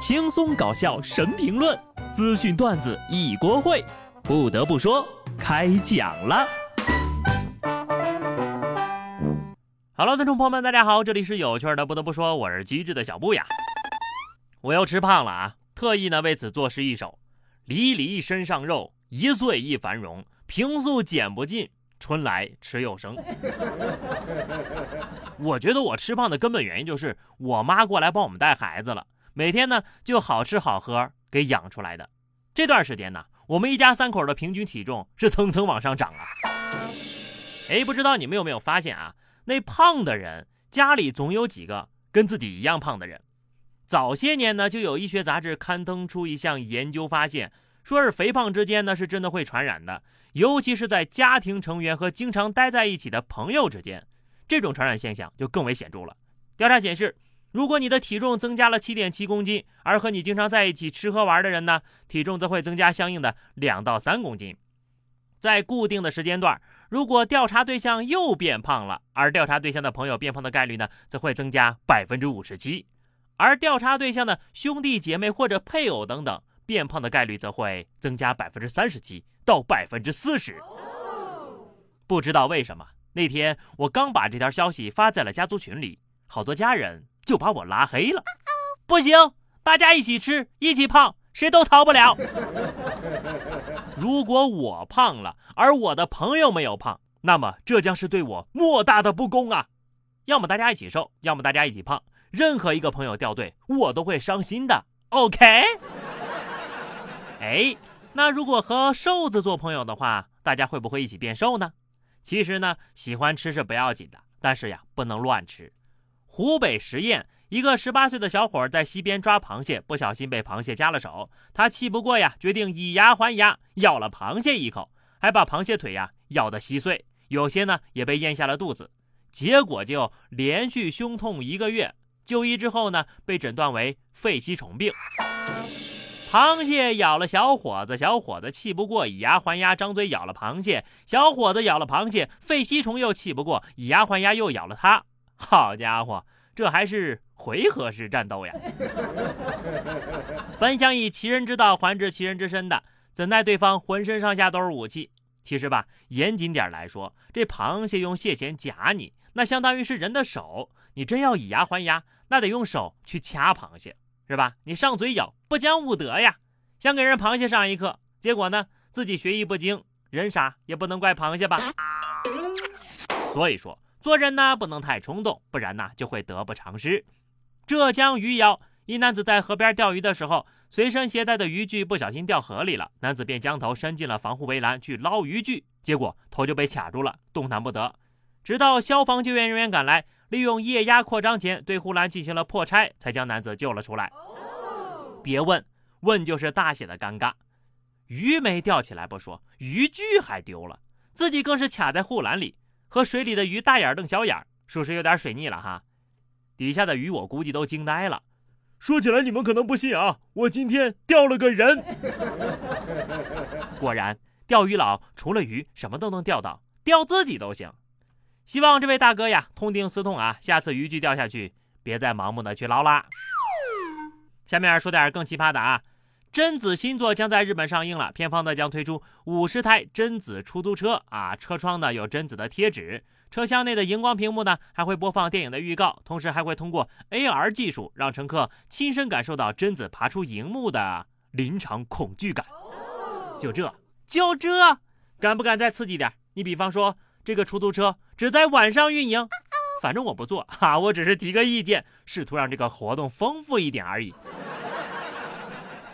轻松搞笑神评论，资讯段子一锅烩。不得不说，开讲了。Hello，听众朋友们，大家好，这里是有趣的。不得不说，我是机智的小布呀。我又吃胖了啊，特意呢为此作诗一首：离离身上肉，一岁一繁荣。平素减不尽，春来吃又生。我觉得我吃胖的根本原因就是我妈过来帮我们带孩子了。每天呢就好吃好喝给养出来的，这段时间呢，我们一家三口的平均体重是蹭蹭往上涨啊！哎，不知道你们有没有发现啊？那胖的人家里总有几个跟自己一样胖的人。早些年呢，就有医学杂志刊登出一项研究发现，说是肥胖之间呢是真的会传染的，尤其是在家庭成员和经常待在一起的朋友之间，这种传染现象就更为显著了。调查显示。如果你的体重增加了七点七公斤，而和你经常在一起吃喝玩的人呢，体重则会增加相应的两到三公斤。在固定的时间段，如果调查对象又变胖了，而调查对象的朋友变胖的概率呢，则会增加百分之五十七。而调查对象的兄弟姐妹或者配偶等等变胖的概率则会增加百分之三十七到百分之四十。不知道为什么，那天我刚把这条消息发在了家族群里，好多家人。就把我拉黑了，不行，大家一起吃，一起胖，谁都逃不了。如果我胖了，而我的朋友没有胖，那么这将是对我莫大的不公啊！要么大家一起瘦，要么大家一起胖，任何一个朋友掉队，我都会伤心的。OK？哎，那如果和瘦子做朋友的话，大家会不会一起变瘦呢？其实呢，喜欢吃是不要紧的，但是呀，不能乱吃。湖北十堰一个十八岁的小伙在溪边抓螃蟹，不小心被螃蟹夹了手。他气不过呀，决定以牙还牙，咬了螃蟹一口，还把螃蟹腿呀咬得稀碎，有些呢也被咽下了肚子。结果就连续胸痛一个月，就医之后呢，被诊断为肺吸虫病。螃蟹咬了小伙子，小伙子气不过，以牙还牙，张嘴咬了螃蟹。小伙子咬了螃蟹，肺吸虫又气不过，以牙还牙，又咬了他。好家伙，这还是回合式战斗呀！本想以其人之道还治其人之身的，怎奈对方浑身上下都是武器。其实吧，严谨点来说，这螃蟹用蟹钳夹你，那相当于是人的手。你真要以牙还牙，那得用手去掐螃蟹，是吧？你上嘴咬，不讲武德呀！想给人螃蟹上一课，结果呢，自己学艺不精，人傻也不能怪螃蟹吧？所以说。做人呢不能太冲动，不然呢就会得不偿失。浙江余姚一男子在河边钓鱼的时候，随身携带的渔具不小心掉河里了，男子便将头伸进了防护围栏去捞渔具，结果头就被卡住了，动弹不得。直到消防救援人员赶来，利用液压扩张钳对护栏进行了破拆，才将男子救了出来。别问，问就是大写的尴尬。鱼没钓起来不说，渔具还丢了，自己更是卡在护栏里。和水里的鱼大眼瞪小眼，属实有点水逆了哈。底下的鱼我估计都惊呆了。说起来你们可能不信啊，我今天钓了个人。果然，钓鱼佬除了鱼什么都能钓到，钓自己都行。希望这位大哥呀痛定思痛啊，下次渔具掉下去，别再盲目的去捞啦。下面说点更奇葩的啊。贞子新作将在日本上映了，片方呢将推出五十台贞子出租车啊，车窗呢有贞子的贴纸，车厢内的荧光屏幕呢还会播放电影的预告，同时还会通过 AR 技术让乘客亲身感受到贞子爬出荧幕的临场恐惧感。就这，就这，敢不敢再刺激点？你比方说这个出租车只在晚上运营，反正我不做哈，我只是提个意见，试图让这个活动丰富一点而已。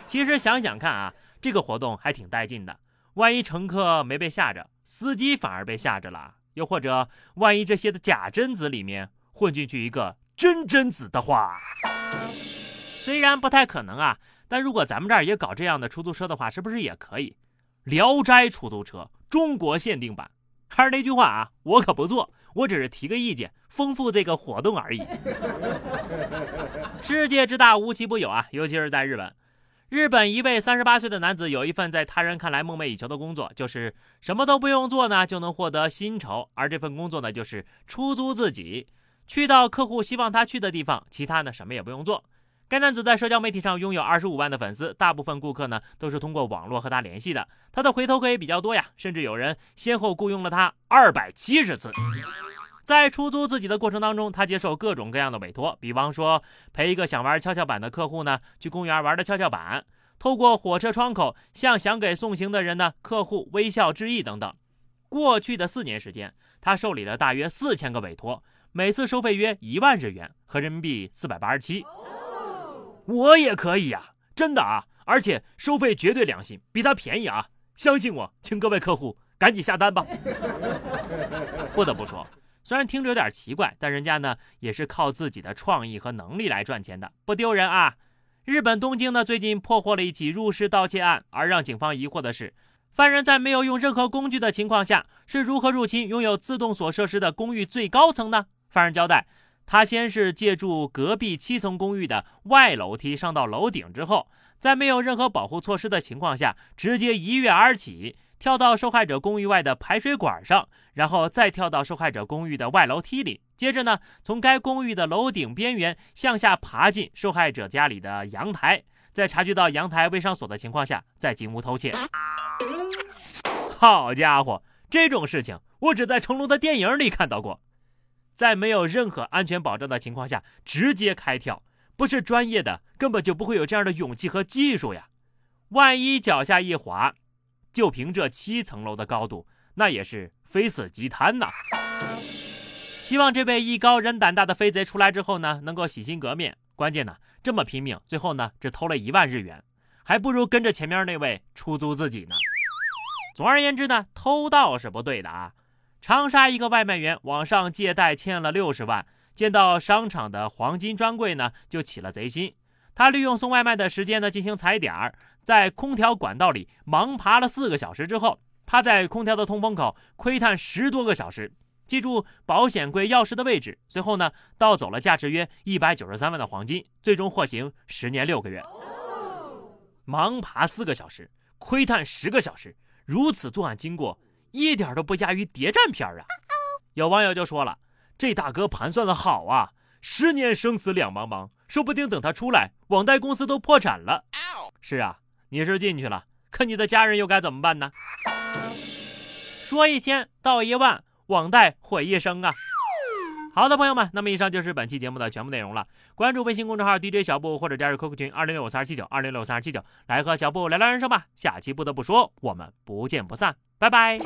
其实想想看啊，这个活动还挺带劲的。万一乘客没被吓着，司机反而被吓着了；又或者，万一这些的假贞子里面混进去一个真贞子的话，虽然不太可能啊，但如果咱们这儿也搞这样的出租车的话，是不是也可以？聊斋出租车中国限定版。还是那句话啊，我可不做，我只是提个意见，丰富这个活动而已。世界之大，无奇不有啊，尤其是在日本。日本一位三十八岁的男子有一份在他人看来梦寐以求的工作，就是什么都不用做呢，就能获得薪酬。而这份工作呢，就是出租自己，去到客户希望他去的地方，其他呢什么也不用做。该男子在社交媒体上拥有二十五万的粉丝，大部分顾客呢都是通过网络和他联系的。他的回头客也比较多呀，甚至有人先后雇佣了他二百七十次。在出租自己的过程当中，他接受各种各样的委托，比方说陪一个想玩跷跷板的客户呢去公园玩的跷跷板，透过火车窗口向想给送行的人呢客户微笑致意等等。过去的四年时间，他受理了大约四千个委托，每次收费约一万日元，合人民币四百八十七。我也可以呀，真的啊，而且收费绝对良心，比他便宜啊！相信我，请各位客户赶紧下单吧。不得不说，虽然听着有点奇怪，但人家呢也是靠自己的创意和能力来赚钱的，不丢人啊。日本东京呢最近破获了一起入室盗窃案，而让警方疑惑的是，犯人在没有用任何工具的情况下，是如何入侵拥有自动锁设施的公寓最高层呢？犯人交代。他先是借助隔壁七层公寓的外楼梯上到楼顶，之后在没有任何保护措施的情况下，直接一跃而起，跳到受害者公寓外的排水管上，然后再跳到受害者公寓的外楼梯里，接着呢，从该公寓的楼顶边缘向下爬进受害者家里的阳台，在察觉到阳台未上锁的情况下，再进屋偷窃。好家伙，这种事情我只在成龙的电影里看到过。在没有任何安全保障的情况下直接开跳，不是专业的根本就不会有这样的勇气和技术呀！万一脚下一滑，就凭这七层楼的高度，那也是非死即瘫呐！希望这位艺高人胆大的飞贼出来之后呢，能够洗心革面。关键呢，这么拼命，最后呢只偷了一万日元，还不如跟着前面那位出租自己呢。总而言之呢，偷盗是不对的啊！长沙一个外卖员网上借贷欠了六十万，见到商场的黄金专柜呢，就起了贼心。他利用送外卖的时间呢进行踩点儿，在空调管道里盲爬了四个小时之后，趴在空调的通风口窥探十多个小时，记住保险柜钥匙的位置，最后呢盗走了价值约一百九十三万的黄金，最终获刑十年六个月。盲爬四个小时，窥探十个小时，如此作案经过。一点都不亚于谍战片啊！有网友就说了：“这大哥盘算的好啊，十年生死两茫茫，说不定等他出来，网贷公司都破产了。”是啊，你是进去了，可你的家人又该怎么办呢？说一千道一万，网贷毁一生啊！好的，朋友们，那么以上就是本期节目的全部内容了。关注微信公众号 DJ 小布或者加入 QQ 群二零六三二七九二零六三二七九，来和小布聊聊人生吧。下期不得不说，我们不见不散。拜拜。